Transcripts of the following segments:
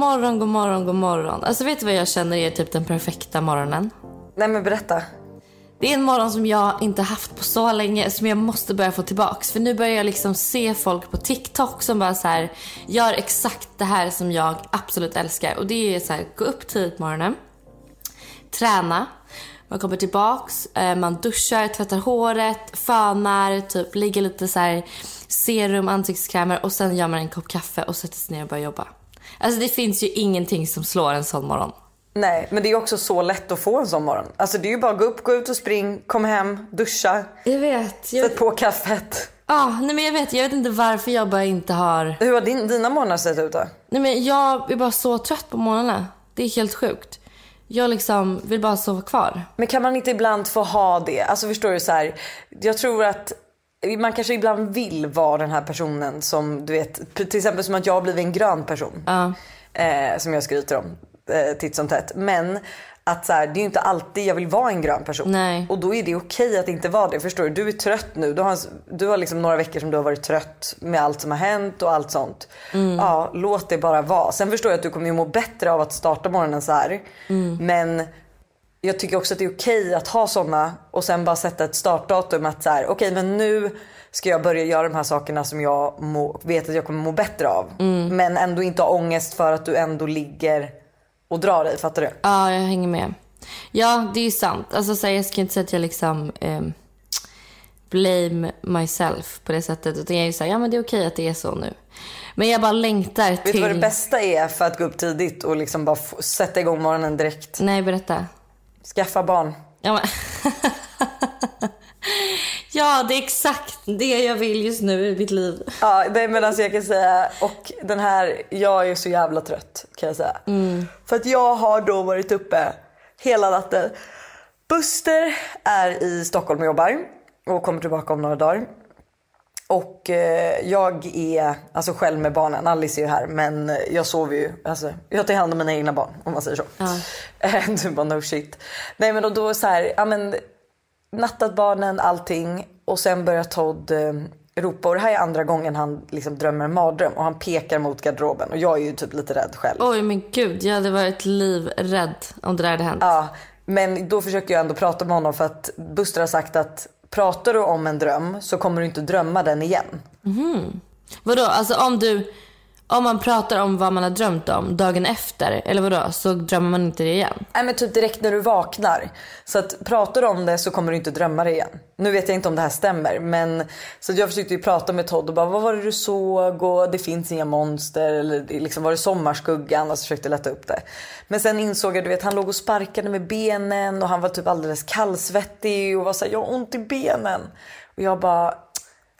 Morgon, god morgon, god morgon. Alltså vet du vad jag känner är typ den perfekta morgonen? Nej men berätta. Det är en morgon som jag inte haft på så länge som jag måste börja få tillbaks. För nu börjar jag liksom se folk på TikTok som bara så här gör exakt det här som jag absolut älskar. Och det är så här, gå upp tidigt på morgonen, träna, man kommer tillbaks, eh, man duschar, tvättar håret, fönar, typ ligger lite så här serum, ansiktskrämer och sen gör man en kopp kaffe och sätter sig ner och börjar jobba. Alltså det finns ju ingenting som slår en sån morgon. Nej men det är också så lätt att få en sån morgon. Alltså det är ju bara gå upp, gå ut och spring, kom hem, duscha, Jag vet. Jag... sätt på kaffet. Ah, nej men jag vet, jag vet inte varför jag bara inte har... Hur har din, dina morgnar sett ut då? Nej men jag är bara så trött på morgnarna. Det är helt sjukt. Jag liksom vill bara sova kvar. Men kan man inte ibland få ha det? Alltså förstår du så här, jag tror att man kanske ibland vill vara den här personen som du vet, till exempel som att jag har blivit en grön person. Ja. Eh, som jag skryter om eh, titt som tätt. Men att så här, det är ju inte alltid jag vill vara en grön person. Nej. Och då är det okej att inte vara det. Förstår du? Du är trött nu. Du har, du har liksom några veckor som du har varit trött med allt som har hänt och allt sånt. Ja, låt det bara vara. Sen förstår jag att du kommer ju må bättre av att starta morgonen så här. Men jag tycker också att det är okej att ha såna och sen bara sätta ett startdatum att så här, okej men nu ska jag börja göra de här sakerna som jag må, vet att jag kommer må bättre av. Men ändå inte ha ångest för att du ändå ligger och drar dig, fattar du? Ja, jag hänger med. Ja, det är ju sant. Alltså så här, jag ska inte säga att jag liksom ehm, blame myself på det sättet. Utan jag är ju såhär, ja men det är okej att det är så nu. Men jag bara längtar Vet till... du vad det bästa är för att gå upp tidigt och liksom bara sätta igång morgonen direkt? Nej, berätta. Skaffa barn. Ja, men... ja, det är exakt det jag vill just nu i mitt liv. Ja, nej, men alltså jag kan säga, och den här, jag är så jävla trött kan jag säga. För att jag har då varit uppe hela natten. Buster är i Stockholm och jobbar och kommer tillbaka om några dagar. Och eh, jag är alltså själv med barnen, Alice är ju här men jag sover ju, alltså jag tar hand om mina egna barn om man säger så. Eh, du bara no shit. Nej men då, då så här, ja men nattat barnen, allting och sen börjar Todd eh, ropa och det här är andra gången han liksom drömmer en mardröm och han pekar mot garderoben och jag är ju typ lite rädd själv. Oj, men gud. Jag hade varit livrädd om det där hade hänt. Ja, men då försöker jag ändå prata med honom för att Buster har sagt att pratar du om en dröm så kommer du inte drömma den igen. Mhm. Vadå, alltså om du... Om man pratar om vad man har drömt om dagen efter, eller vadå, så drömmer man inte det igen? Nej men typ direkt när du vaknar. Så att pratar du om det så kommer du inte drömma det igen. Nu vet jag inte om det här stämmer men så jag försökte ju prata med Todd och bara vad var det du såg och det finns inga monster eller liksom var det sommarskuggan och så försökte lätta upp det. Men sen insåg jag du vet han låg och sparkade med benen och han var typ alldeles kallsvettig och var såhär jag har ont i benen. Och jag bara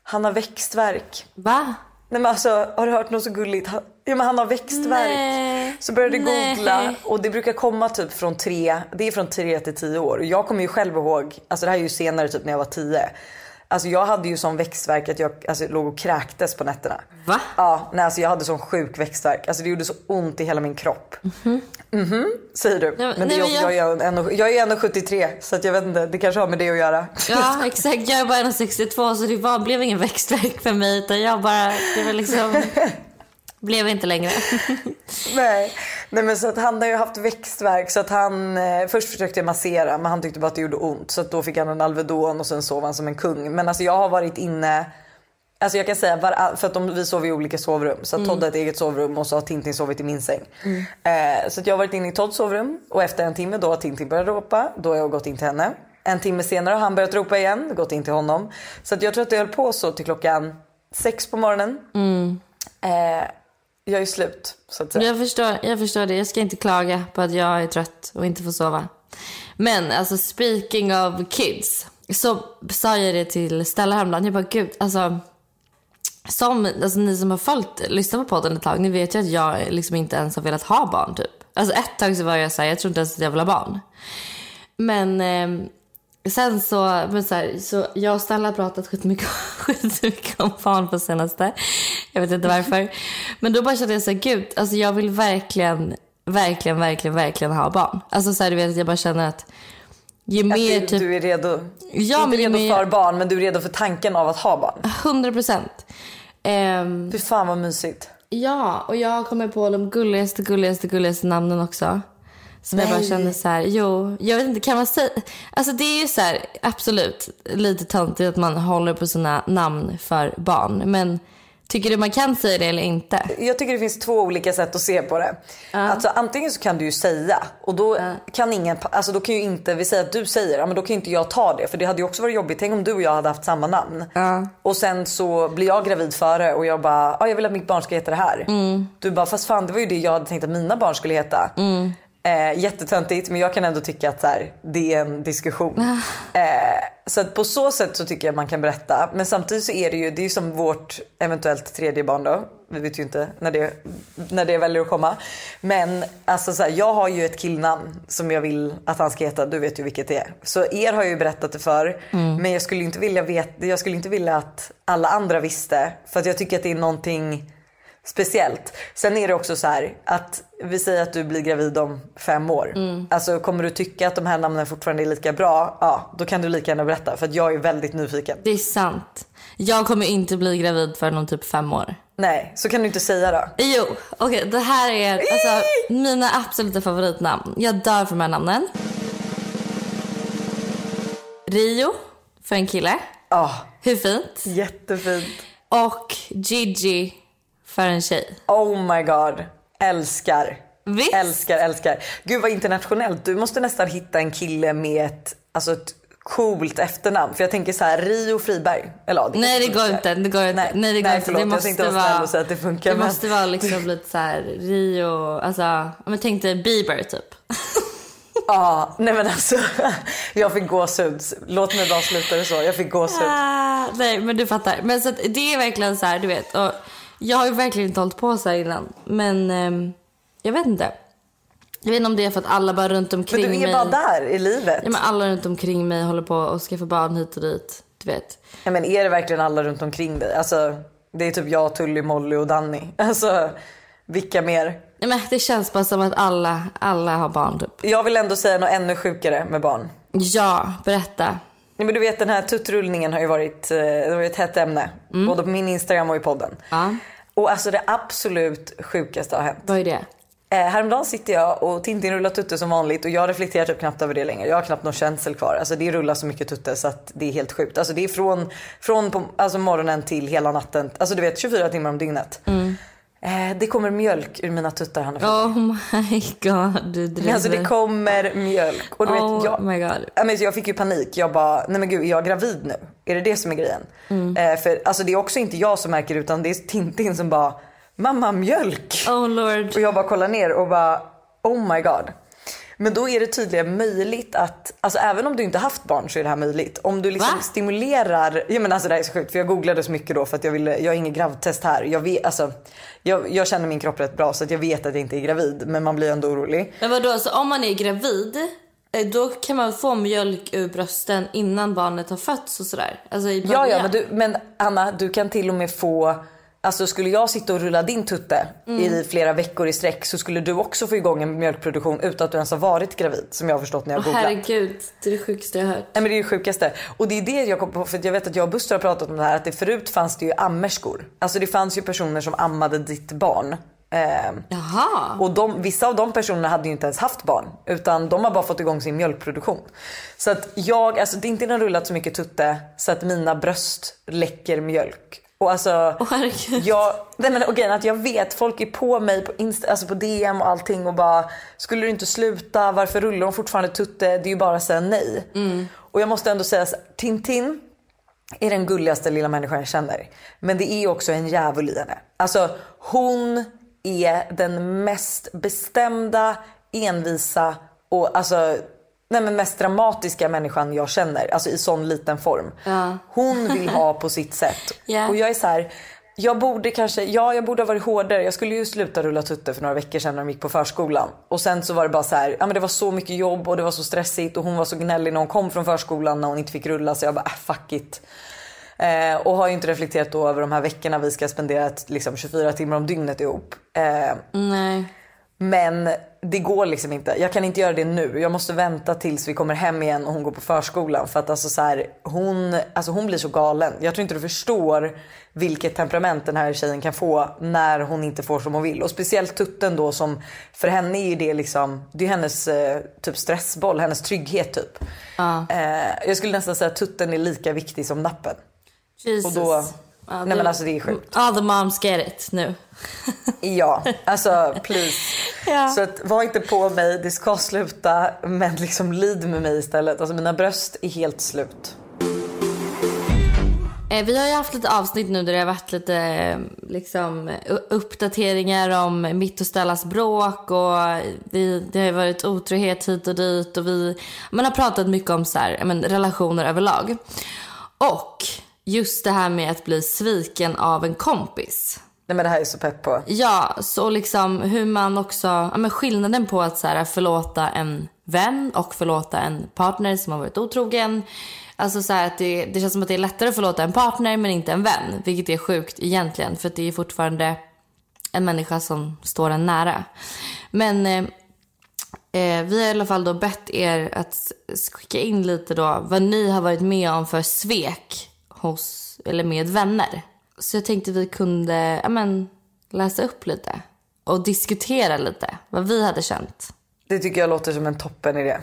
han har växtvärk. Va? Nej men alltså har du hört något så gulligt? Han, ja men han har växtvärk. Nej. Så började jag googla och det brukar komma typ från tre, det är från tre till tio år. Jag kommer ju själv ihåg, alltså det här är ju senare typ när jag var tio. Alltså jag hade ju sån växtvärk att jag alltså, låg och kräktes på nätterna. Va? Ja, nej, alltså jag hade sån sjuk växtvärk. Alltså det gjorde så ont i hela min kropp. Mhm, säger du. Ja, men det, nej, men jag, jag- jag, är ändå, jag är ändå 73 så att jag vet inte, det kanske har med det att göra. Ja, exakt. Jag är bara 1,62 så det var, blev ingen växtverk för mig. Utan jag bara, det var liksom... blev inte längre. Nej. Nej men så att han har ju haft växtvärk så att han eh, först försökte jag massera men han tyckte bara att det gjorde ont så att då fick han en Alvedon och sen sov han som en kung. Men alltså jag har varit inne Alltså jag kan säga, var, för att de, vi sover i olika sovrum. Så Todd har ett eget sovrum och så har Tintin sovit i min säng. Eh, så att jag har varit inne i Todds sovrum och efter en timme då har Tintin börjat ropa. Då har jag gått in till henne. En timme senare har han börjat ropa igen, gått in till honom. Så att jag tror att det höll på så till klockan sex på morgonen. Eh, jag är slut så att säga. Jag förstår, jag förstår det. Jag ska inte klaga på att jag är trött och inte får sova. Men alltså speaking of kids. Så sa jag det till Stella häromdagen. Jag bara gud alltså. Som, alltså ni som har följt, lyssnat på podden ett tag, ni vet ju att jag liksom inte ens har velat ha barn typ. Alltså ett tag så var jag såhär, jag tror inte ens att jag vill ha barn. Men eh, sen så, men så, här, så jag och Stella har pratat skitmycket, skitmycket om barn på senaste. Jag vet inte varför. Men då bara kände jag såhär, gud, alltså jag vill verkligen, verkligen, verkligen, verkligen ha barn. Alltså så här, du vet, jag bara känner att ju mer du, typ... du är redo. Ja, inte men ju redo mer- för barn men du är redo för tanken av att ha barn. 100 procent. Ehm, Fy fan vad mysigt. Ja, och jag kommer på de gulligaste, gulligaste, gulligaste namnen också. Som jag bara Nej. känner så här, jo, jag vet inte, kan man säga... Alltså det är ju så här, absolut lite töntigt att man håller på sina namn för barn. Men tycker du man kan säga det eller inte? Jag tycker det finns två olika sätt att se på det. Alltså antingen så kan du ju säga och då kan ingen, alltså då kan ju inte, vi säger att du säger, ja men då kan ju inte jag ta det för det hade ju också varit jobbigt. Tänk om du och jag hade haft samma namn. Och sen så blir jag gravid före och jag bara, ja jag vill att mitt barn ska heta det här. Du bara, fast fan det var ju det jag hade tänkt att mina barn skulle heta. Eh, jättetöntigt men jag kan ändå tycka att så här, det är en diskussion. Eh, så på så sätt så tycker jag man kan berätta. Men samtidigt så är det ju, det är ju som vårt eventuellt tredje barn då. Vi vet ju inte när det, när det väljer att komma. Men alltså så här, jag har ju ett killnamn som jag vill att han ska heta. Du vet ju vilket det är. Så er har jag ju berättat det för. Men jag skulle inte vilja veta, jag skulle inte vilja att alla andra visste. För att jag tycker att det är någonting speciellt. Sen är det också så här att vi säger att du blir gravid om fem år. Alltså kommer du tycka att de här namnen fortfarande är lika bra, ja då kan du lika gärna berätta för jag är väldigt nyfiken. Det är sant. Jag kommer inte bli gravid för någon typ fem år. Nej, så kan du inte säga då. Jo, okej det här är alltså, mina absoluta favoritnamn. Jag dör för de här namnen. Rio, för en kille. Ja, Hur fint? jättefint. Och Gigi för en tjej. Oh my god. Älskar. Visst? Älskar, älskar. Gud vad internationellt. Du måste nästan hitta en kille med ett, alltså ett coolt efternamn. För jag tänker så här, Rio Friberg. Eller, ja, det Nej det går inte. Det går inte. Nej, Nej, det går nej, inte. förlåt, det jag tänkte vara snäll och säga att det funkar, Det men- måste vara liksom lite så här Rio, alltså, men tänk dig Bieber typ. Ja, nej men alltså. Jag fick gåshud. Låt mig bara sluta det så. Jag fick gåshud. Ah, nej men du fattar. Men så det är verkligen så här, du vet. Och jag har ju verkligen inte hållit på så här innan. Men ehm, jag vet inte. Jag vet inte om det är för att alla bara runt Men omkring du är mig. bara där i livet. Ja men alla runt omkring mig håller på och skaffa barn hit och dit. Du vet. Ja, men är det verkligen alla runt omkring dig? Alltså, det är typ jag, Tully, Molly och Danny. Alltså, vilka mer? Nej, men det känns bara som att alla, alla har barn typ. Jag vill ändå säga något ännu sjukare med barn. Ja, berätta. Nej, men du vet den här tuttrullningen har ju varit, eh, det var ett hett ämne. Både på min Instagram och i podden. Ja. Och alltså det absolut sjukaste har hänt. Vad är det? Eh, häromdagen sitter jag och Tintin rullar tutte som vanligt och jag reflekterar typ knappt över det längre. Jag har knappt någon känsel kvar. Alltså det rullar så mycket tutte så att det är helt sjukt. Alltså det är från, från på, alltså morgonen till hela natten. Alltså du vet 24 timmar om dygnet. Eh, det kommer mjölk ur mina tuttar Hanna. Oh my god, du driver. Alltså det kommer mjölk. Och du oh vet, jag, my god. Men jag fick ju panik. Jag bara, nej men gud är jag gravid nu? Är det det som är grejen? Mm. Eh, för alltså det är också inte jag som märker utan det är Tintin som bara, mamma mjölk. Oh lord. Och jag bara kollar ner och bara, oh my god. Men då är det tydligen möjligt att, alltså även om du inte haft barn så är det här möjligt. Om du liksom Va? stimulerar, ja men alltså det här är så sjukt för jag googlade så mycket då för att jag ville, jag har ingen gravtest här. Jag, vet, alltså, jag, jag känner min kropp rätt bra så jag vet att jag inte är gravid men man blir ändå orolig. Men vadå, så om man är gravid, eh, då kan man få mjölk ur brösten innan barnet har fötts och sådär? Alltså i Ja, ja, men, du, men Anna, du kan till och med få Alltså skulle jag sitta och rulla din tutte Mm. i flera veckor i sträck så skulle du också få igång en mjölkproduktion utan att du ens har varit gravid som jag har förstått när jag Åh, googlat. herregud, det är det sjukaste jag har hört. Nej men det är det sjukaste. Och det är det jag kom på för jag vet att jag och Buster har pratat om det här att det förut fanns det ju ammerskor. Alltså det fanns ju personer som ammade ditt barn. Ehm, Jaha. och de, vissa av de personerna hade ju inte ens haft barn utan de har bara fått igång sin mjölkproduktion. Så att jag, alltså det är inte den rullat så mycket tutte så att mina bröst läcker mjölk. Och alltså, herregud. jag, nej men, och grejen att jag vet folk är på mig på, Insta, alltså på DM och allting och bara skulle du inte sluta, varför rullar de fortfarande tutte? Det är ju bara att säga nej. Och jag måste ändå säga så Tintin är den gulligaste lilla människan jag känner. Men det är också en djävul i henne. Alltså hon är den mest bestämda, envisa och alltså nej men mest dramatiska människan jag känner. Alltså i sån liten form. Hon vill ha på sitt sätt. Ja. Och jag är så här. Jag borde kanske, ja jag borde ha varit hårdare. Jag skulle ju sluta rulla tutte för några veckor sedan när de gick på förskolan. Och sen så var det bara så här, ja men det var så mycket jobb och det var så stressigt och hon var så gnällig när hon kom från förskolan när hon inte fick rulla så jag bara, äh, fuck it. Eh, och har ju inte reflekterat då över de här veckorna vi ska spendera ett, liksom 24 timmar om dygnet ihop. Eh, Nej. Men det går liksom inte. Jag kan inte göra det nu. Jag måste vänta tills vi kommer hem igen och hon går på förskolan. För att alltså så här, hon, alltså hon blir så galen. Jag tror inte du förstår vilket temperament den här tjejen kan få när hon inte får som hon vill. Och speciellt tutten då som för henne är ju det liksom, det är hennes eh, typ stressboll, hennes trygghet typ. Eh, jag skulle nästan säga att tutten är lika viktig som nappen. Jesus. Och då, Ja, nej men alltså det är sjukt. All the moms get it nu. Ja, alltså please. Ja. Så att, var inte på mig, det ska sluta. Men liksom lid med mig istället. Alltså mina bröst är helt slut. Eh, Vi har ju haft lite avsnitt nu där det har varit lite eh, liksom, uppdateringar om mitt och Stellas bråk och vi, det har varit otrohet hit och dit och vi man har pratat mycket om så här, men, relationer överlag. Och just det här med att bli sviken av en kompis. Nej men det här är så pepp på. Ja, så liksom hur man också, ja men skillnaden på att så här, förlåta en vän och förlåta en partner som har varit otrogen. Alltså så att det, det känns som att det är lättare att förlåta en partner men inte en vän. Vilket är sjukt egentligen för det är fortfarande en människa som står en nära. Men eh, eh, vi har i alla fall då bett er att skicka in lite då vad ni har varit med om för svek hos, eller med vänner. Så jag tänkte vi kunde ja, men, läsa upp lite och diskutera lite vad vi hade känt. Det tycker jag låter som en toppen idé.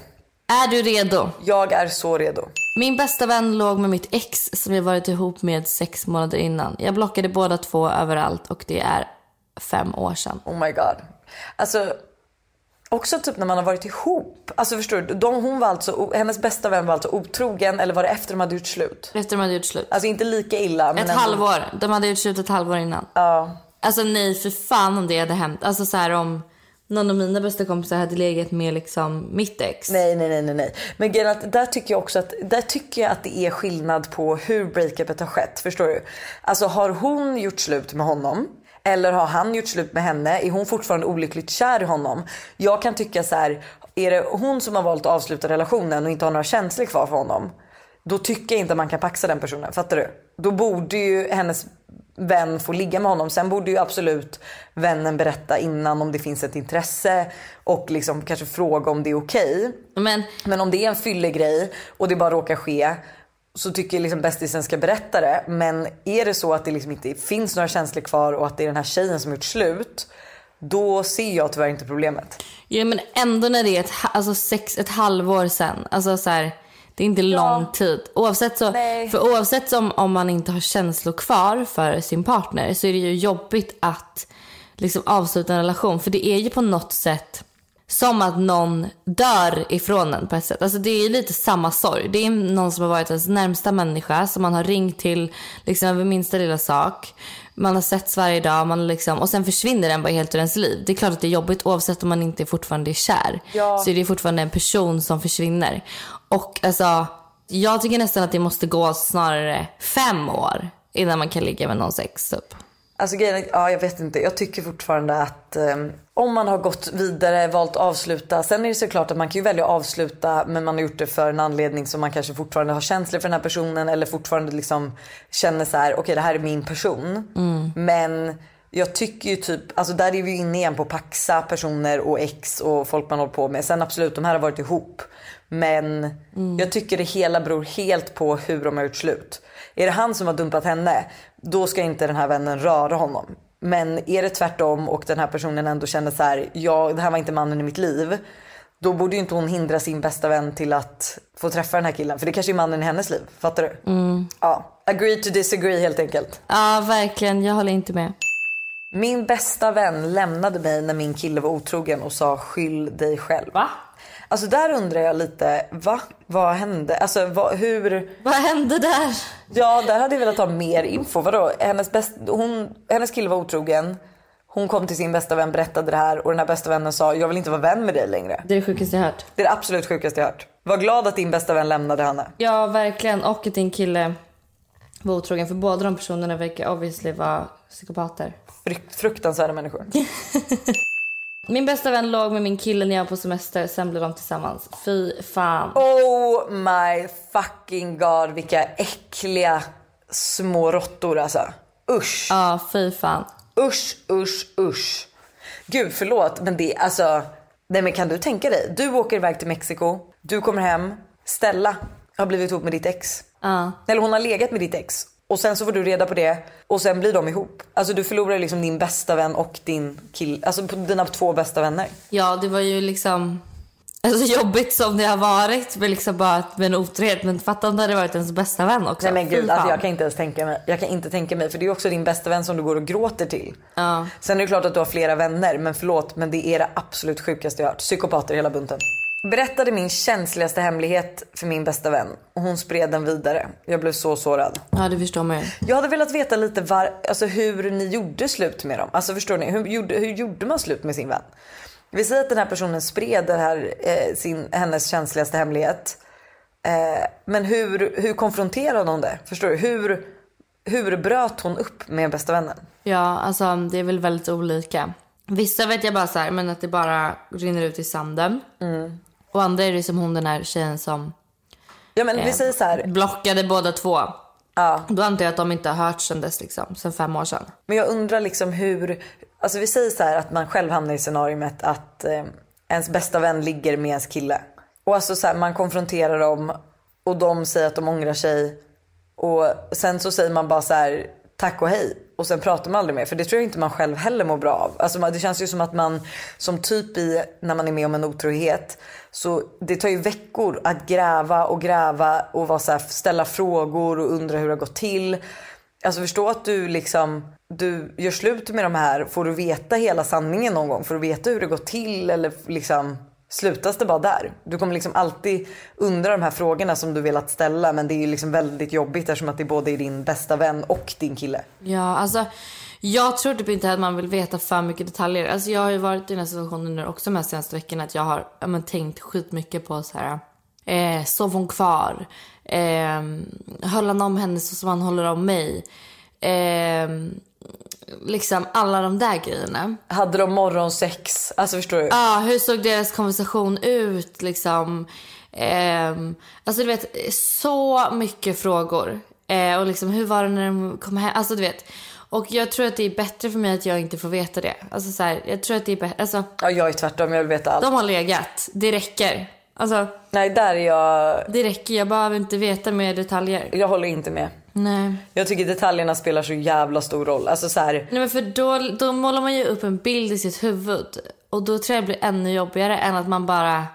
Är du redo? Jag är så redo. Min bästa vän låg med mitt ex som jag varit ihop med sex månader innan. Jag blockade båda två överallt och det är fem år sedan. Oh my god. Alltså också typ när man har varit ihop. Alltså förstår du? De, hon var alltså, hennes bästa vän var alltså otrogen eller var det efter de hade gjort slut? Efter de hade gjort slut. Alltså inte lika illa. Men Ett ändå- halvår. De hade gjort slut ett halvår innan. Ja. Alltså nej, för fan om det hade hänt. Alltså så här om någon av mina bästa kompisar hade legat med liksom mitt ex. Nej, nej, nej, nej, nej. Men att där tycker jag också att, där tycker jag att det är skillnad på hur breakupet har skett. Förstår du? Alltså har hon gjort slut med honom? Eller har han gjort slut med henne? Är hon fortfarande olyckligt kär i honom? Jag kan tycka så här, är det hon som har valt att avsluta relationen och inte har några känslor kvar för honom? Då tycker jag inte man kan paxa den personen. Fattar du? Då borde ju hennes vän få ligga med honom. Sen borde ju absolut vännen berätta innan om det finns ett intresse och liksom kanske fråga om det är okej. Men Men om det är en fyllegrej och det bara råkar ske så tycker jag liksom bästisen ska berätta det. Men är det så att det liksom inte finns några känslor kvar och att det är den här tjejen som gjort slut. Då ser jag tyvärr inte problemet. Ja men ändå när det är ett, alltså sex, ett halvår sen. Alltså så här, det är inte lång tid. Oavsett, så, Nej. för oavsett om, om man inte har känslor kvar för sin partner så är det ju jobbigt att liksom avsluta en relation. För det är ju på något sätt som att någon dör ifrån en på ett sätt. Alltså det är ju lite samma sorg. Det är någon som har varit ens närmsta människa som man har ringt till liksom över minsta lilla sak. Man har setts varje dag man liksom, och sen försvinner den bara helt ur ens liv. Det är klart att det är jobbigt oavsett om man inte fortfarande är kär. Ja. Så är det fortfarande en person som försvinner. Och alltså, jag tycker nästan att det måste gå snarare fem år innan man kan ligga med någons ex typ. Alltså grejen ja jag vet inte. Jag tycker fortfarande att eh, om man har gått vidare, valt att avsluta. Sen är det såklart att man kan ju välja att avsluta men man har gjort det för en anledning som man kanske fortfarande har känslor för den här personen eller fortfarande liksom känner så här: okej det här är min person. Men jag tycker ju typ, alltså där är vi ju inne igen på paxa personer och ex och folk man håller på med. Sen absolut, de här har varit ihop. Men jag tycker det hela beror helt på hur de har gjort slut. Är det han som har dumpat henne, då ska inte den här vännen röra honom. Men är det tvärtom och den här personen ändå känner så här, ja det här var inte mannen i mitt liv. Då borde ju inte hon hindra sin bästa vän till att få träffa den här killen. För det kanske är mannen i hennes liv. Fattar du? Ja, agree to disagree helt enkelt. Ja, verkligen. Jag håller inte med. Min bästa vän lämnade mig när min kille var otrogen och sa skyll dig själv. Va? Alltså där undrar jag lite, va? Vad hände? Alltså vad, hur? Vad hände där? Ja, där hade jag velat ha mer info. Vadå? Hennes, bäst, hon, hennes kille var otrogen. Hon kom till sin bästa vän, berättade det här och den här bästa vännen sa jag vill inte vara vän med dig längre. Det är det sjukaste jag hört. Det är det absolut sjukaste jag hört. Var glad att din bästa vän lämnade henne. Ja, verkligen. Och att din kille var otrogen. För båda de personerna verkar obviously vara psykopater. Frukt, fruktansvärda människor. Min bästa vän låg med min kille när jag var på semester. Sen blev de tillsammans. Fy fan. Oh my fucking god vilka äckliga små råttor alltså. Usch. Ja, fy fan. Usch, usch, usch. Gud förlåt men det alltså. Nej men kan du tänka dig? Du åker iväg till Mexiko. Du kommer hem. Stella har blivit ihop med ditt ex. Ja. Eller hon har legat med ditt ex. Och sen så får du reda på det och sen blir de ihop. Alltså du förlorar liksom din bästa vän och din kill, alltså dina två bästa vänner. Ja, det var ju liksom alltså, jobbigt som det har varit med, liksom bara med en otrohet. Men fatta om det hade varit ens bästa vän också. Nej men gud, alltså jag kan inte ens tänka mig. Jag kan inte tänka mig för det är också din bästa vän som du går och gråter till. Ja. Sen är det klart att du har flera vänner men förlåt men det är det absolut sjukaste jag hört. Psykopater hela bunten. Berättade min känsligaste hemlighet för min bästa vän och hon spred den vidare. Jag blev så sårad. ja, det förstår man ju. Jag hade velat veta lite var, alltså hur ni gjorde slut med dem. Alltså förstår ni, hur gjorde, hur gjorde man slut med sin vän? Vi säger att den här personen spred det här, eh, sin, hennes känsligaste hemlighet. Eh, men hur, hur konfronterade hon det? Förstår du? Hur, hur bröt hon upp med bästa vännen? Ja, alltså det är väl väldigt olika. Vissa vet jag bara så här, men att det bara rinner ut i sanden. Och andra är det som hon den här tjejen som Ja men vi säger så här. blockade båda två. Ja. Då antar jag att de inte har hört sen dess liksom, sen fem år sedan. Men jag undrar liksom hur, alltså vi säger så här att man själv hamnar i scenariot att eh, ens bästa vän ligger med ens kille. Och alltså så här, man konfronterar dem och de säger att de ångrar sig. Och sen så säger man bara så här tack och hej. Och sen pratar man aldrig mer. För det tror jag inte man själv heller mår bra av. Alltså det känns ju som att man som typ i när man är med om en otrohet. Så det tar ju veckor att gräva och gräva och vara så här, ställa frågor och undra hur det har gått till. Alltså förstå att du liksom, du gör slut med de här, får du veta hela sanningen någon gång? Får du veta hur det gått till eller liksom slutas det bara där? Du kommer liksom alltid undra de här frågorna som du velat ställa men det är ju liksom väldigt jobbigt eftersom att det både är din bästa vän och din kille. Ja, alltså jag tror typ inte att man vill veta för mycket detaljer. Alltså jag har ju varit i den här situationen nu också de här senaste veckorna att jag har jag men, tänkt skitmycket på så här. Eh, sov hon kvar? Eh, höll han om henne så som han håller om mig? Eh, liksom alla de där grejerna. Hade de morgonsex? Alltså förstår du? Ja, hur såg deras konversation ut liksom? Ehm, alltså du vet, så mycket frågor. Eh, och liksom hur var det när de kom hem? Alltså du vet. Och jag tror att det är bättre för mig att jag inte får veta det. Alltså så här, jag tror att det är bättre. Alltså, Ja, jag är tvärtom, jag vill veta allt. de har legat. Det räcker. Alltså, Nej, där är jag, det räcker. Jag behöver inte veta mer detaljer. jag håller inte med. Nej. Jag tycker detaljerna spelar så jävla stor roll. Alltså så här, Nej men för då, då målar man ju upp en bild i sitt huvud. Och då tror jag det blir ännu jobbigare än att man bara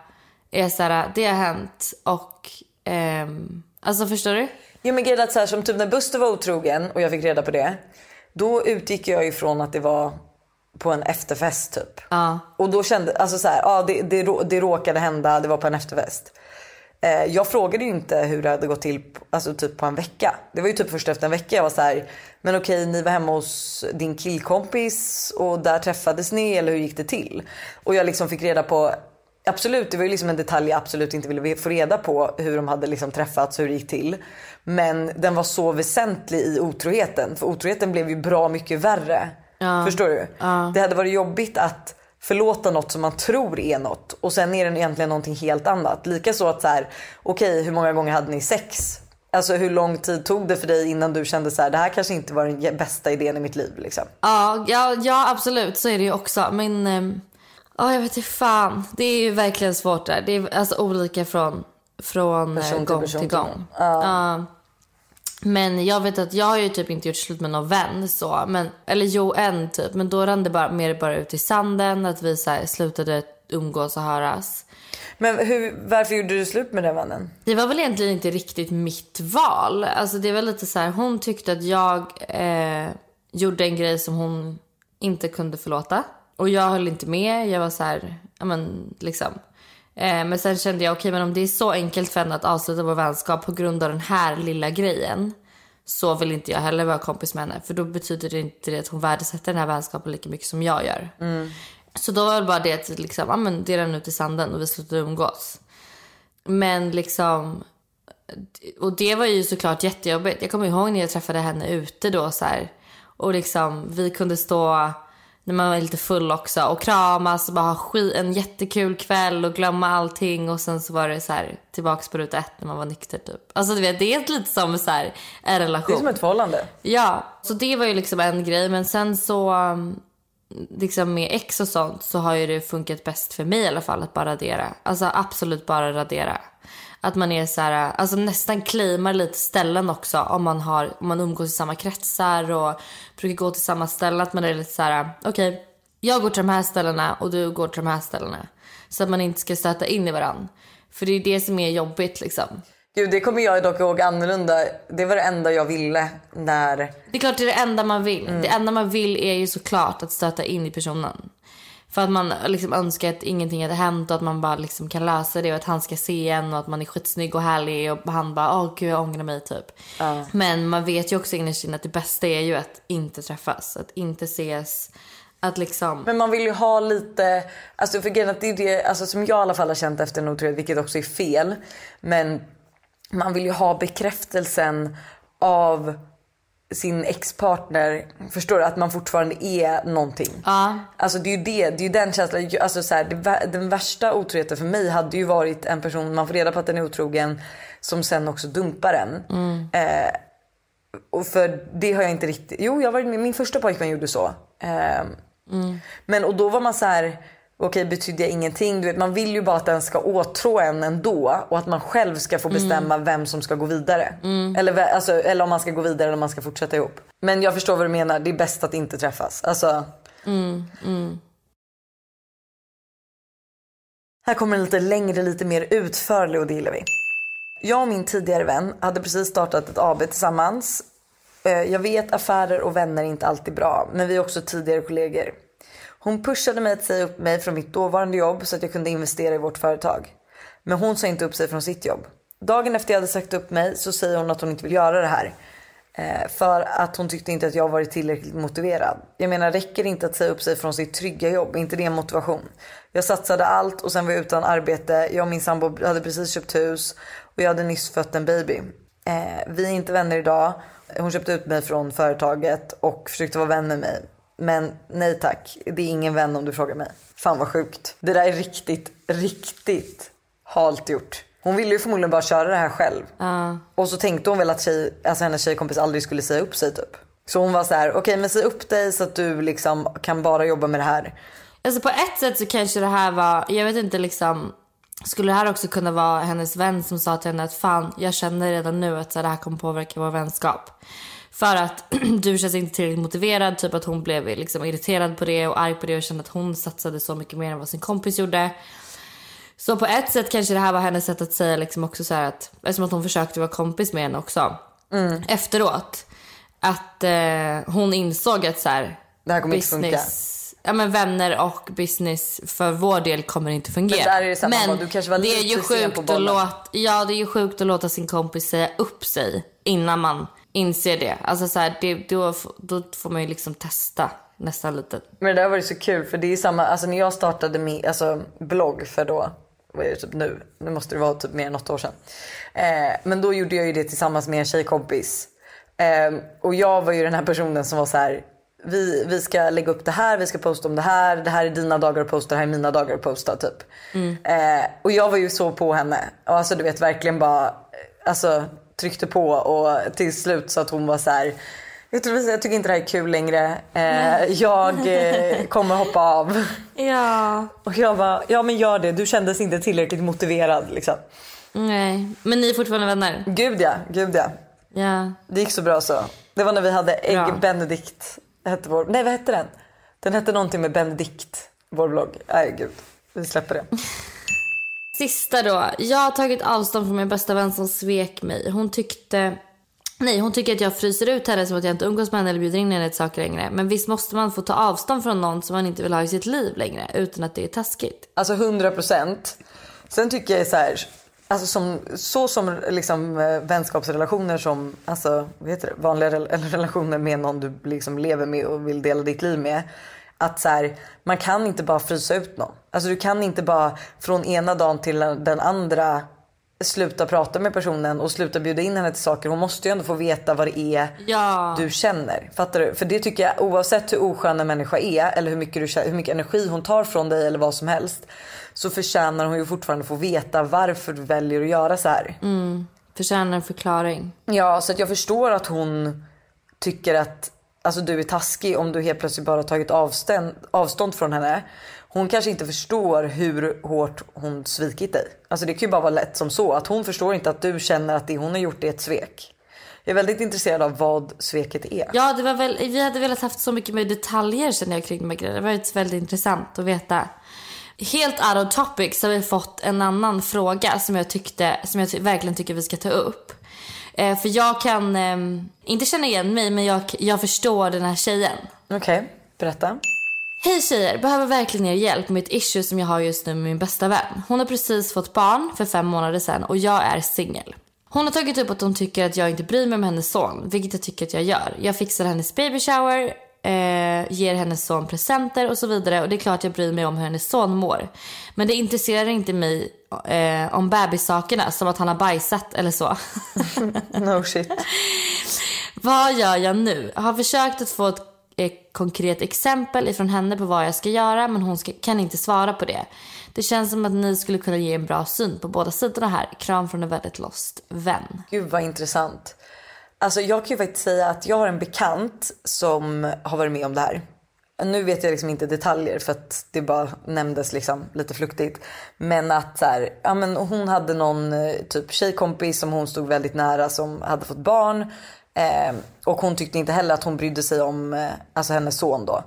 är så här, det har hänt och... ehm, alltså förstår du? Jo men grejen att så här, som typ när Buster var otrogen och jag fick reda på det. Då utgick jag ifrån att det var på en efterfest typ. Ja. Och då kände, alltså så här, ja det, det, det råkade hända, det var på en efterfest. Eh, jag frågade ju inte hur det hade gått till alltså typ på en vecka. Det var ju typ först efter en vecka jag var så här, men okej ni var hemma hos din killkompis och där träffades ni eller hur gick det till? Och jag liksom fick reda på Absolut, det var ju liksom en detalj jag absolut inte ville få reda på hur de hade liksom träffats, hur det gick till. Men den var så väsentlig i otroheten. För otroheten blev ju bra mycket värre. Förstår du? Det hade varit jobbigt att förlåta något som man tror är något och sen är det egentligen någonting helt annat. Likaså att så här, okej hur många gånger hade ni sex? Alltså hur lång tid tog det för dig innan du kände så här, det här kanske inte var den bästa idén i mitt liv liksom. Ja, ja, ja absolut så är det ju också. Men ehm, ja, jag vet inte fan. Det är ju verkligen svårt där. Det är alltså olika från, från eh, Person till gång person till till gång. gång. Ja. Men jag vet att jag har ju typ inte gjort slut med någon vän så. Men, eller jo, en typ. Men då rann det bara, mer bara ut i sanden. Att vi så här, slutade umgås och höras. Men hur, varför gjorde du slut med den vännen? Det var väl egentligen inte riktigt mitt val. Alltså det var lite så här, hon tyckte att jag eh, gjorde en grej som hon inte kunde förlåta. Och jag höll inte med. Jag var så här, ja men liksom. Eh, men sen kände jag, okej men om det är så enkelt för henne att avsluta vår vänskap på grund av den här lilla grejen. Så vill inte jag heller vara kompis med henne. För då betyder det inte det att hon värdesätter den här vänskapen lika mycket som jag gör. Så då var det bara det att liksom, ja, men det rann ut i sanden och vi slutade umgås. men liksom, och det var ju såklart jättejobbigt. Jag kommer ihåg när jag träffade henne ute då så här, och liksom vi kunde stå när man var lite full också och kramas och bara ha skit, en jättekul kväll och glömma allting och sen så var det så här tillbaks på ruta ett när man var nykter typ. Alltså du vet det är lite som så här, en relation. Det är som ett förhållande. Ja, så det var ju liksom en grej men sen så um, liksom med ex och sånt så har ju det funkat bäst för mig i alla fall att bara radera. Alltså absolut bara radera. Att man är så här, alltså nästan claimar lite ställen också om man, har, om man umgås i samma kretsar och brukar gå till samma ställen. Att man är lite så här, okej, okay, jag går till de här ställena och du går till de här ställena. Så att man inte ska stöta in i varandra. För det är det som är jobbigt liksom. Gud, det kommer jag dock ihåg annorlunda. Det var det enda jag ville när... Det är klart det är det enda man vill. Mm. Det enda man vill är ju såklart att stöta in i personen. För att man liksom önskar att ingenting hade hänt och att man bara liksom kan lösa det och att han ska se en och att man är skitsnygg och härlig och han bara åh gud jag ångrar mig typ. Uh. Men man vet ju också innerst inne att det bästa är ju att inte träffas, att inte ses. Att liksom... Men man vill ju ha lite, alltså för grejen det är det alltså som jag i alla fall har känt efter en otrohet, vilket också är fel. Men man vill ju ha bekräftelsen av sin ex-partner, förstår du? Att man fortfarande är någonting. Ja. Alltså det är ju det, det är den känslan. Alltså så här, det, den värsta otroheten för mig hade ju varit en person, man får reda på att den är otrogen, som sen också dumpar en. Mm. Eh, och för det har jag inte riktigt, jo jag med, min första pojkvän gjorde så. Eh, mm. Men och då var man så här okej betydde jag ingenting. Du vet, man vill ju bara att den ska åtrå en ändå och att man själv ska få bestämma mm. vem som ska gå vidare. Mm. Eller, alltså, eller om man ska gå vidare eller om man ska fortsätta ihop. Men jag förstår vad du menar, det är bäst att inte träffas. Alltså... Mm. mm. Här kommer en lite längre, lite mer utförlig och det gillar vi. Jag och min tidigare vän hade precis startat ett AB tillsammans. Eh, jag vet affärer och vänner är inte alltid bra, men vi är också tidigare kollegor. Hon pushade mig att säga upp mig från mitt dåvarande jobb så att jag kunde investera i vårt företag. Men hon sa inte upp sig från sitt jobb. Dagen efter jag hade sagt upp mig så säger hon att hon inte vill göra det här. Eh, för att hon tyckte inte att jag varit tillräckligt motiverad. Jag menar räcker det inte att säga upp sig från sitt trygga jobb? Är inte det en motivation? Jag satsade allt och sen var jag utan arbete. Jag och min sambo hade precis köpt hus och jag hade nyss fött en baby. Eh, vi är inte vänner idag. Hon köpte ut mig från företaget och försökte vara vän med mig. Men nej tack, det är ingen vän om du frågar mig. Fan vad sjukt. Det där är riktigt, riktigt halt gjort. Hon ville ju förmodligen bara köra det här själv. Uh. Och så tänkte hon väl att tjej, alltså hennes tjejkompis aldrig skulle säga upp sig typ. Så hon var så här: okej okay, men säg upp dig så att du liksom kan bara jobba med det här. Alltså på ett sätt så kanske det här var, jag vet inte liksom. Skulle det här också kunna vara hennes vän som sa till henne att fan jag känner redan nu att så här, det här kommer påverka vår vänskap. För att du känns inte tillräckligt motiverad. Typ att hon blev liksom irriterad på det och arg på det och kände att hon satsade så mycket mer än vad sin kompis gjorde. Så på ett sätt kanske det här var hennes sätt att säga liksom också så att, eftersom att hon försökte vara kompis med henne också. Mm. Efteråt. Att eh, hon insåg att så här, det här kommer business, inte funka. Ja men vänner och business för vår del kommer inte fungera. Men, där är det, samma men du kanske var det är ju sjukt att låta, ja det är ju sjukt att låta sin kompis säga upp sig innan man inser det. Alltså så här, det, då, då får man ju liksom testa nästan lite. Men det där var ju så kul för det är samma, alltså när jag startade min alltså, blogg för då, vad är det typ nu? Nu måste det vara typ mer än åtta år sedan. Eh, men då gjorde jag ju det tillsammans med en tjejkompis. Eh, och jag var ju den här personen som var så här, vi, vi ska lägga upp det här, vi ska posta om det här, det här är dina dagar att posta, det här är mina dagar att posta typ. Mm. Eh, och jag var ju så på henne. Och alltså du vet verkligen bara, alltså tryckte på och till slut så att hon var så här. Jag, tror, jag tycker inte det här är kul längre. Eh, jag eh, kommer hoppa av. Ja. Och jag bara, ja men gör det. Du kändes inte tillräckligt motiverad liksom. Nej, men ni är fortfarande vänner? Gud ja, gud ja. Ja. Det gick så bra så. Det var när vi hade Ägg bra. Benedikt. Hette vår, nej vad hette den? Den hette någonting med Benedikt, vår blogg. Nej gud, vi släpper det. Sista då. Jag har tagit avstånd från min bästa vän som svek mig. Hon tyckte... Nej, hon tycker att jag fryser ut henne som att jag inte umgås med henne eller bjuder in henne till saker längre. Men visst måste man få ta avstånd från någon som man inte vill ha i sitt liv längre utan att det är taskigt? Alltså 100 procent. Sen tycker jag så här, alltså som, så som liksom eh, vänskapsrelationer som alltså, vad heter det, vanliga eller relationer med någon du liksom lever med och vill dela ditt liv med att så här, man kan inte bara frysa ut någon. Alltså du kan inte bara från ena dagen till den andra sluta prata med personen och sluta bjuda in henne till saker. Hon måste ju ändå få veta vad det är Ja. du känner. Fattar du? För det tycker jag oavsett hur oskön en människa är eller hur mycket, du, hur mycket energi hon tar från dig eller vad som helst. Så förtjänar hon ju fortfarande få veta varför du väljer att göra så här. Förtjänar en förklaring. Ja, så att jag förstår att hon tycker att alltså, du är taskig om du helt plötsligt bara tagit avstånd, avstånd från henne. Hon kanske inte förstår hur hårt hon svikit dig. Alltså det kan ju bara vara lätt som så. Att hon förstår inte att du känner att det hon har gjort är ett svek. Jag är väldigt intresserad av vad sveket är. Ja, det var väl, vi hade velat haft så mycket mer detaljer känner jag kring de här grejerna. Det var varit väldigt intressant att veta. Helt out of topic så har vi fått en annan fråga som jag, tyckte, som jag ty- verkligen tycker vi ska ta upp. Eh, för jag kan ehm, inte känna igen mig men jag, jag förstår den här tjejen. Okej, berätta. Hej tjejer, behöver verkligen er hjälp med ett issue som jag har just nu med min bästa vän. Hon har precis fått barn för fem månader sedan och jag är singel. Hon har tagit upp att hon tycker att jag inte bryr mig om hennes son, vilket jag tycker att jag gör. Jag fixar hennes baby shower, eh, ger hennes son presenter och så vidare och det är klart jag bryr mig om hur hennes son mår. Men det intresserar inte mig eh, om bebissakerna som att han har bajsat eller så. No shit. Vad gör jag nu? Jag har försökt att få ett eh, konkret exempel ifrån henne på vad jag ska göra men hon ska, kan inte svara på det. Det känns som att ni skulle kunna ge en bra syn på båda sidorna här. Kram från en väldigt lost vän. Gud vad intressant. Alltså jag kan ju faktiskt säga att jag har en bekant som har varit med om det här. Nu vet jag liksom inte detaljer för att det bara nämndes liksom lite flyktigt. Men att så här, ja men hon hade någon eh, typ tjejkompis som hon stod väldigt nära som hade fått barn. Eh, och hon tyckte inte heller att hon brydde sig om eh, alltså hennes son då.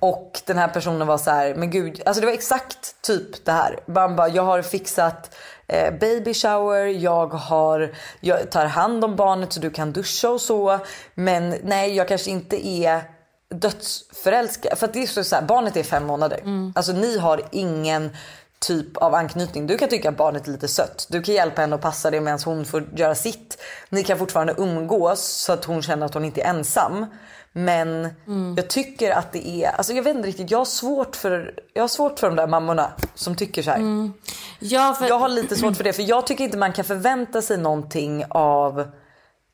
Och den här personen var så här, men gud, alltså det var exakt typ det här. Man bara, jag har fixat eh, baby shower, jag, har, jag tar hand om barnet så du kan duscha och så. Men nej, jag kanske inte är dödsförälskad. För det är så, här, barnet är fem månader. Alltså ni har ingen typ av anknytning. Du kan tycka att barnet är lite sött. Du kan hjälpa henne att passa det medan hon får göra sitt. Ni kan fortfarande umgås så att hon känner att hon inte är ensam. Men jag tycker att det är, alltså jag vet inte riktigt, jag har svårt för, jag har svårt för de där mammorna som tycker så här. Ja, för, Jag har lite svårt för det för jag tycker inte man kan förvänta sig någonting av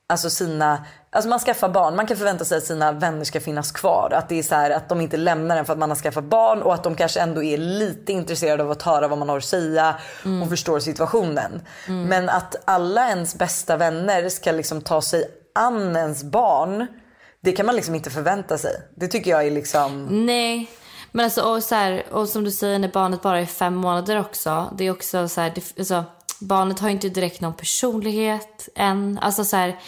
Alltså sina, alltså man skaffar barn, man kan förvänta sig att sina vänner ska finnas kvar. Att det är så här, att de inte lämnar en för att man har skaffat barn och att de kanske ändå är lite intresserade av att höra vad man har att säga och förstår situationen. Men att alla ens bästa vänner ska liksom ta sig an ens barn. Det kan man liksom inte förvänta sig. Det tycker jag är liksom... Nej. Men alltså, och, så här, och som du säger när barnet bara är fem månader också. Det är också så här, det, alltså, barnet har ju inte direkt någon personlighet än. Alltså så här,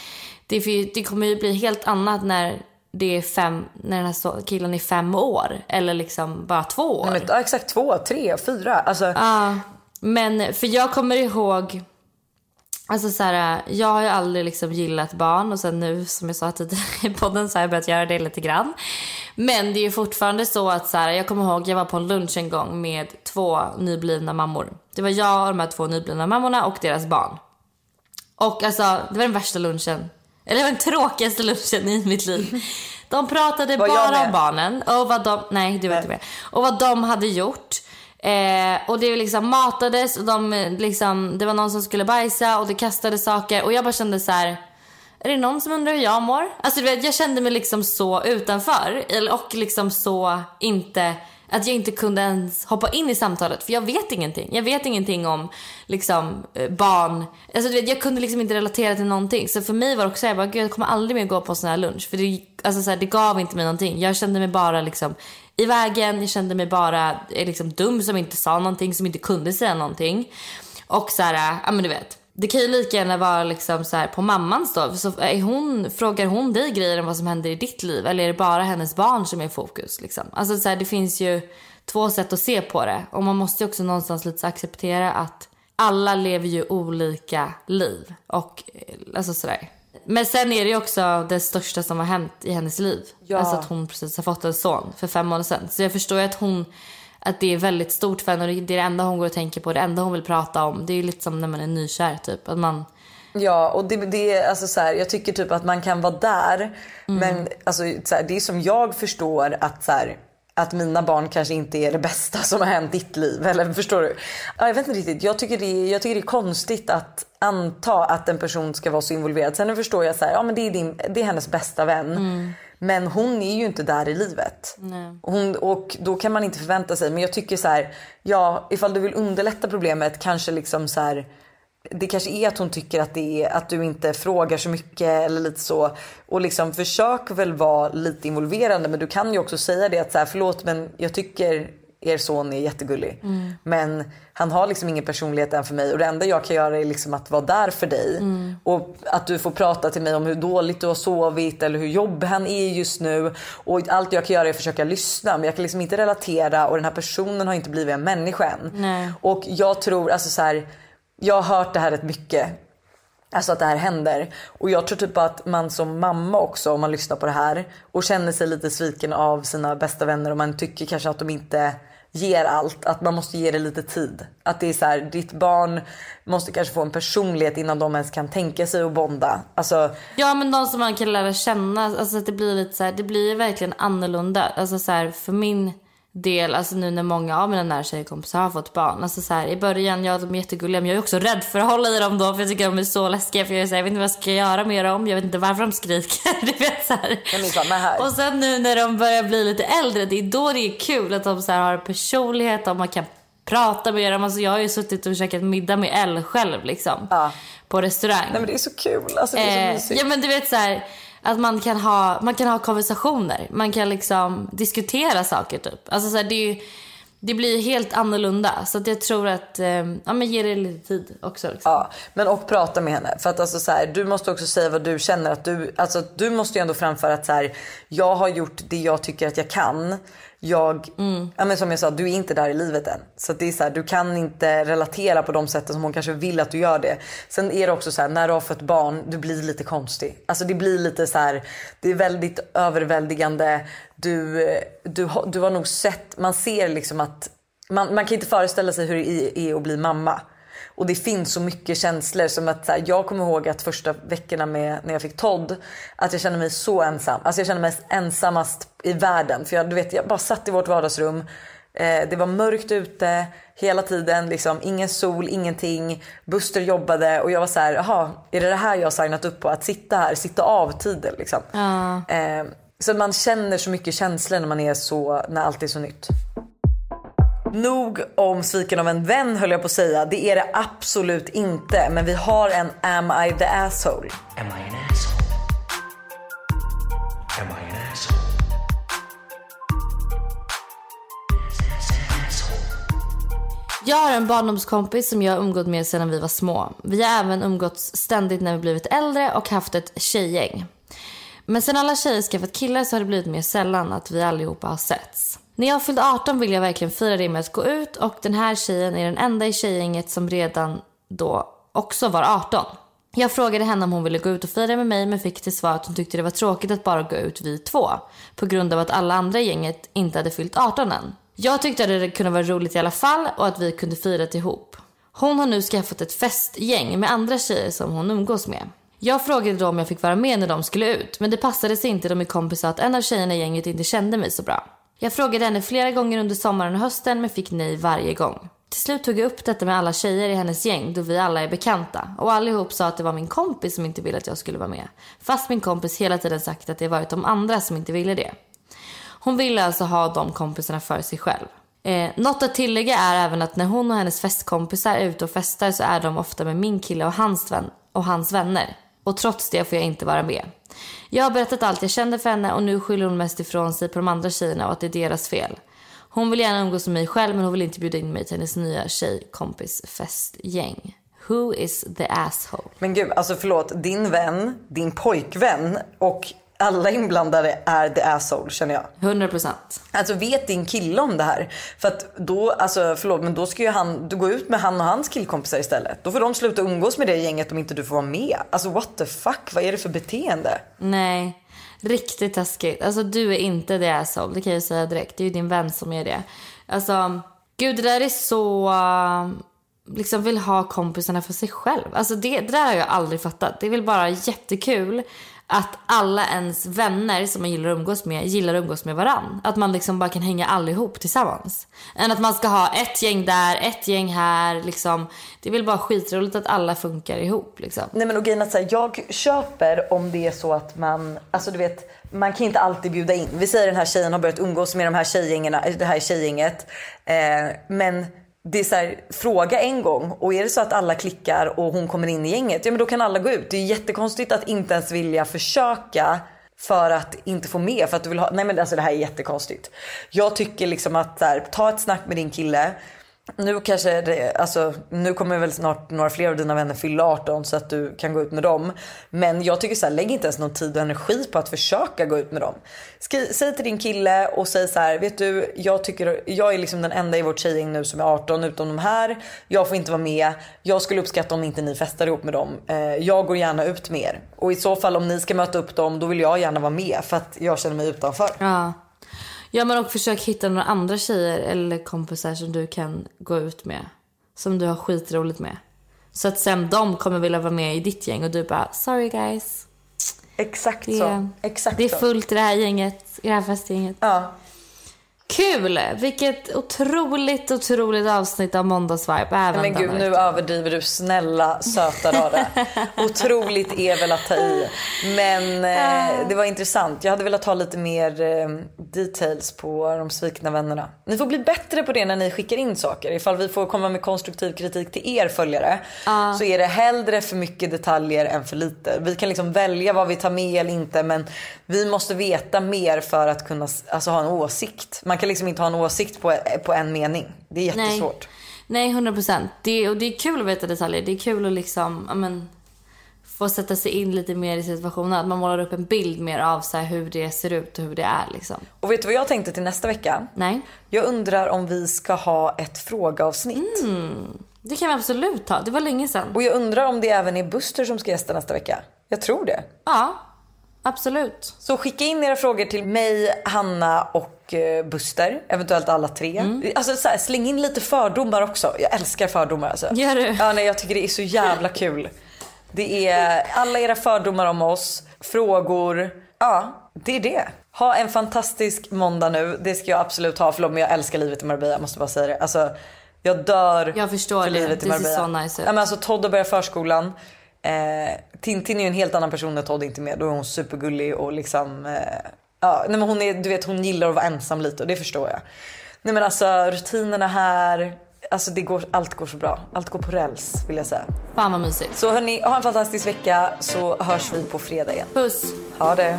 det, det kommer ju bli helt annat när det är fem, när den här killen är fem år. Eller liksom bara två år. Men, ja, exakt två, tre, fyra. Alltså, Ja, men för jag kommer ihåg Alltså så här, jag har ju aldrig liksom gillat barn och sen nu som jag sa tidigare i podden så har jag börjat göra det lite grann. Men det är ju fortfarande så att så här, jag kommer ihåg jag var på en lunch en gång med två nyblivna mammor. Det var jag och de här två nyblivna mammorna och deras barn. Och alltså det var den värsta lunchen. Eller det var den tråkigaste lunchen i mitt liv. De pratade bara om barnen och vad de, nej du var inte med. Och vad de hade gjort. Eh, och det liksom matades och de liksom, det var någon som skulle bajsa och det kastade saker och jag bara kände så här. Är det någon som undrar hur jag mår? Alltså du vet, jag kände mig liksom så utanför och liksom så inte att jag inte kunde ens hoppa in i samtalet för jag vet ingenting. Jag vet ingenting om liksom eh, barn. Alltså du vet, jag kunde liksom inte relatera till någonting. Så för mig var det också jag bara, Gud, jag kommer aldrig mer gå på sån här lunch för det, alltså, så här, det gav inte mig någonting. Jag kände mig bara liksom i vägen. Jag kände mig bara eh, liksom dum som inte sa någonting, som inte kunde säga någonting. Och så här, eh, ja men du vet. Det kan ju lika gärna vara liksom så här på mammans då. Så är hon, frågar hon dig grejer om vad som händer i ditt liv? Eller är det bara hennes barn som är i fokus? Liksom? Alltså så här, det finns ju två sätt att se på det. Och man måste ju också någonstans lite så acceptera att alla lever ju olika liv. Och alltså sådär. Men sen är det också det största som har hänt i hennes liv. Ja. Alltså att hon precis har fått en son för fem månader sedan. Så jag förstår att hon att det är väldigt stort för henne och det är det enda hon går och tänker på, det enda hon vill prata om. Det är ju lite som när man är nykär typ. Att man, Ja och det, det är alltså så här, jag tycker typ att man kan vara där. Men alltså, så här, det är som jag förstår att så här, att mina barn kanske inte är det bästa som har hänt ditt liv. Eller förstår du? Ja, jag vet inte riktigt. Jag tycker, det är, jag tycker det är konstigt att anta att en person ska vara så involverad. Sen förstår jag så här, ja men det är, din, det är hennes bästa vän. Men hon är ju inte där i livet. Hon, och då kan man inte förvänta sig. Men jag tycker så här, ja ifall du vill underlätta problemet kanske liksom så här det kanske är att hon tycker att, det är, att du inte frågar så mycket eller lite så. Och liksom försök väl vara lite involverande men du kan ju också säga det att så här, förlåt men jag tycker er son är jättegullig. Men han har liksom ingen personlighet än för mig och det enda jag kan göra är liksom att vara där för dig. Och att du får prata till mig om hur dåligt du har sovit eller hur jobbig han är just nu. Och allt jag kan göra är att försöka lyssna men jag kan liksom inte relatera och den här personen har inte blivit en människa än. Nej. Och jag tror, alltså så här, jag har hört det här rätt mycket. Alltså att det här händer. Och jag tror typ att man som mamma också om man lyssnar på det här och känner sig lite sviken av sina bästa vänner och man tycker kanske att de inte ger allt. Att man måste ge det lite tid. Att det är så här, ditt barn måste kanske få en personlighet innan de ens kan tänka sig att bonda. Alltså, Ja men de som man kan lära känna, alltså att det blir lite så här, det blir verkligen annorlunda. Alltså så här, för min del, alltså nu när många av mina nära tjejkompisar har fått barn. Alltså så här, i början, ja de är jättegulliga men jag är också rädd för att hålla i dem då för jag tycker de är så läskiga. För jag, är så här, jag vet inte vad jag ska göra med dem, jag vet inte varför de skriker. Du vet, så här. Och sen nu när de börjar bli lite äldre, det är då det är kul att de så här har personlighet och man kan prata med dem. Alltså jag har ju suttit och käkat middag med Elle själv liksom. Ja. På restaurang. nej men det är så kul. Alltså, det är så Eh, mysigt. ja men du vet så här, att man kan ha, man kan ha konversationer. Man kan liksom diskutera saker typ. Alltså så här, det, är ju, det blir helt annorlunda. Så att jag tror att, eh, ja men ge det lite tid också. Liksom. Ja, men och prata med henne. För att alltså så här, du måste också säga vad du känner. Att du, alltså, du måste ju ändå framföra att så här, jag har gjort det jag tycker att jag kan. Jag, ja, men som jag sa, du är inte där i livet än. Så det är så här, du kan inte relatera på de sätten som hon kanske vill att du gör det. Sen är det också så här, när du har fått barn, du blir lite konstig. Alltså det blir lite så här, det är väldigt överväldigande. Du, du, du har nog sett, man ser liksom att, man, man kan inte föreställa sig hur det är att bli mamma. Och det finns så mycket känslor som att här, jag kommer ihåg att första veckorna med, när jag fick Todd att jag kände mig så ensam. Alltså jag kände mig ensamast i världen. För jag, du vet, jag bara satt i vårt vardagsrum. Eh, det var mörkt ute hela tiden. Liksom, ingen sol, ingenting. Buster jobbade och jag var så här, jaha, är det det här jag har signat upp på? Att sitta här, sitta av tiden liksom. Eh, så man känner så mycket känslor när man är så, när allt är så nytt. Nog om sviken av en vän höll jag på att säga. Det är det absolut inte. Men vi har en Am I the asshole? Am I an asshole? Am I an asshole? Jag har en barndomskompis som jag har umgått med sedan vi var små. Vi har även umgåtts ständigt när vi blivit äldre och haft ett tjejgäng. Men sen alla tjejer skaffat killar så har det blivit mer sällan att vi allihopa har setts. När jag fyllde 18 ville jag verkligen fira det med att gå ut och den här tjejen är den enda i tjejgänget som redan då också var 18. Jag frågade henne om hon ville gå ut och fira med mig men fick till svar att hon tyckte det var tråkigt att bara gå ut vi två. På grund av att alla andra i gänget inte hade fyllt 18 än. Jag tyckte att det kunde vara roligt i alla fall och att vi kunde fira ihop. Hon har nu skaffat ett festgäng med andra tjejer som hon umgås med. Jag frågade då om jag fick vara med när de skulle ut men det passade sig inte då min kompis sa att en av tjejerna i gänget inte kände mig så bra. Jag frågade henne flera gånger under sommaren och hösten men fick nej varje gång. Till slut tog jag upp detta med alla tjejer i hennes gäng då vi alla är bekanta och allihop sa att det var min kompis som inte ville att jag skulle vara med. Fast min kompis hela tiden sagt att det varit de andra som inte ville det. Hon ville alltså ha de kompisarna för sig själv. Eh, något att tillägga är även att när hon och hennes festkompisar är ute och festar så är de ofta med min kille och hans, vän, och hans vänner. Och trots det får jag inte vara med. Jag har berättat allt jag kände för henne och nu skyller hon mest ifrån sig på de andra tjejerna och att det är deras fel. Hon vill gärna umgås med mig själv men hon vill inte bjuda in mig till hennes nya tjejkompis festgäng. Who is the asshole? Men gud, alltså förlåt. Din vän, din pojkvän och alla inblandade är the asshole känner jag. 100 procent. Alltså vet din kille om det här? För att då, alltså förlåt men då ska ju han, du gå ut med han och hans killkompisar istället. Då får de sluta umgås med det gänget om inte du får vara med. Alltså what the fuck, vad är det för beteende? Nej, riktigt taskigt. Alltså du är inte det asshole, det kan jag säga direkt. Det är ju din vän som är det. Alltså, gud det där är så... uh, Liksom vill ha kompisarna för sig själv. Alltså det, det där har jag aldrig fattat. Det är väl bara jättekul att alla ens vänner som man gillar att umgås med gillar att umgås med varann. Att man liksom bara kan hänga allihop tillsammans. Än att man ska ha ett gäng där, ett gäng här. Liksom. Det är väl bara skitroligt att alla funkar ihop. Liksom. Nej men och grejen att så här, jag köper om det är så att man, alltså du vet, man kan inte alltid bjuda in. Vi säger den här tjejen har börjat umgås med de här tjejgängerna, det här tjejgänget. Eh, men det är så här, fråga en gång och är det så att alla klickar och hon kommer in i gänget, ja men då kan alla gå ut. Det är jättekonstigt att inte ens vilja försöka för att inte få med för att du vill ha, nej men alltså det här är jättekonstigt. Jag tycker liksom att här, ta ett snack med din kille. Nu kanske det, alltså, nu kommer väl snart några fler av dina vänner fylla 18 så att du kan gå ut med dem. Men jag tycker så här, lägg inte ens någon tid och energi på att försöka gå ut med dem. Skri, säg till din kille och säg så här, vet du, jag tycker, jag är liksom den enda i vårt tjejgäng nu som är 18 utom de här. Jag får inte vara med. Jag skulle uppskatta om inte ni festar ihop med dem. Eh, jag går gärna ut med er. Och i så fall om ni ska möta upp dem, då vill jag gärna vara med för att jag känner mig utanför. Ja. Ja men och försök hitta några andra tjejer eller kompisar som du kan gå ut med. Som du har skitroligt med. Så att sen de kommer vilja vara med i ditt gäng och du bara sorry guys. Exakt Det så. Exakt det är fullt i det här gänget, i det här festgänget. Ja. Kul! Vilket otroligt, otroligt avsnitt av Måndagsvibe. Även Men gud nu överdriver du snälla söta rara. Otroligt är väl att ta i. Men eh, det var intressant. Jag hade velat ha lite mer eh, details på de svikna vännerna. Ni får bli bättre på det när ni skickar in saker. Ifall vi får komma med konstruktiv kritik till er följare. Så är det hellre för mycket detaljer än för lite. Vi kan liksom välja vad vi tar med eller inte. Men vi måste veta mer för att kunna alltså, ha en åsikt. Man kan liksom inte ha en åsikt på, på en mening. Det är jättesvårt. Nej, 100 procent. Och det är kul att veta detaljer. Det är kul att liksom, men, få sätta sig in lite mer i situationen. Att man målar upp en bild mer av så här, hur det ser ut och hur det är. Liksom. Och vet du vad jag tänkte till nästa vecka? Nej, Jag undrar om vi ska ha ett frågeavsnitt. det kan vi absolut ha. Det var länge sedan. Och jag undrar om det även är Buster som ska gästa nästa vecka. Jag tror det. Ja, absolut. Så skicka in era frågor till mig, Hanna och eh, Buster. Eventuellt alla tre. Alltså så här, släng in lite fördomar också. Jag älskar fördomar alltså. Gör du? Ja, nej, jag tycker det är så jävla kul. Det är alla era fördomar om oss, frågor. Ja, det är det. Ha en fantastisk måndag nu. Det ska jag absolut ha. Förlåt men jag älskar livet i Marbella. Jag måste bara säga det. Alltså, jag dör Jag förstår för det. livet i This is Marbella. so nice ut. ja, men alltså, Todd har börjat förskolan. Eh, Tintin är ju en helt annan person när Todd inte är med. Då är hon supergullig och liksom... Eh, ja, nej, men hon, är, du vet, hon gillar att vara ensam lite och det förstår jag. Nej men alltså rutinerna här. Alltså det går, allt går så bra. Allt går på räls vill jag säga. Fan vad mysigt. Så hörni, ha en fantastisk vecka så hörs vi på fredag igen. Puss. Ha det.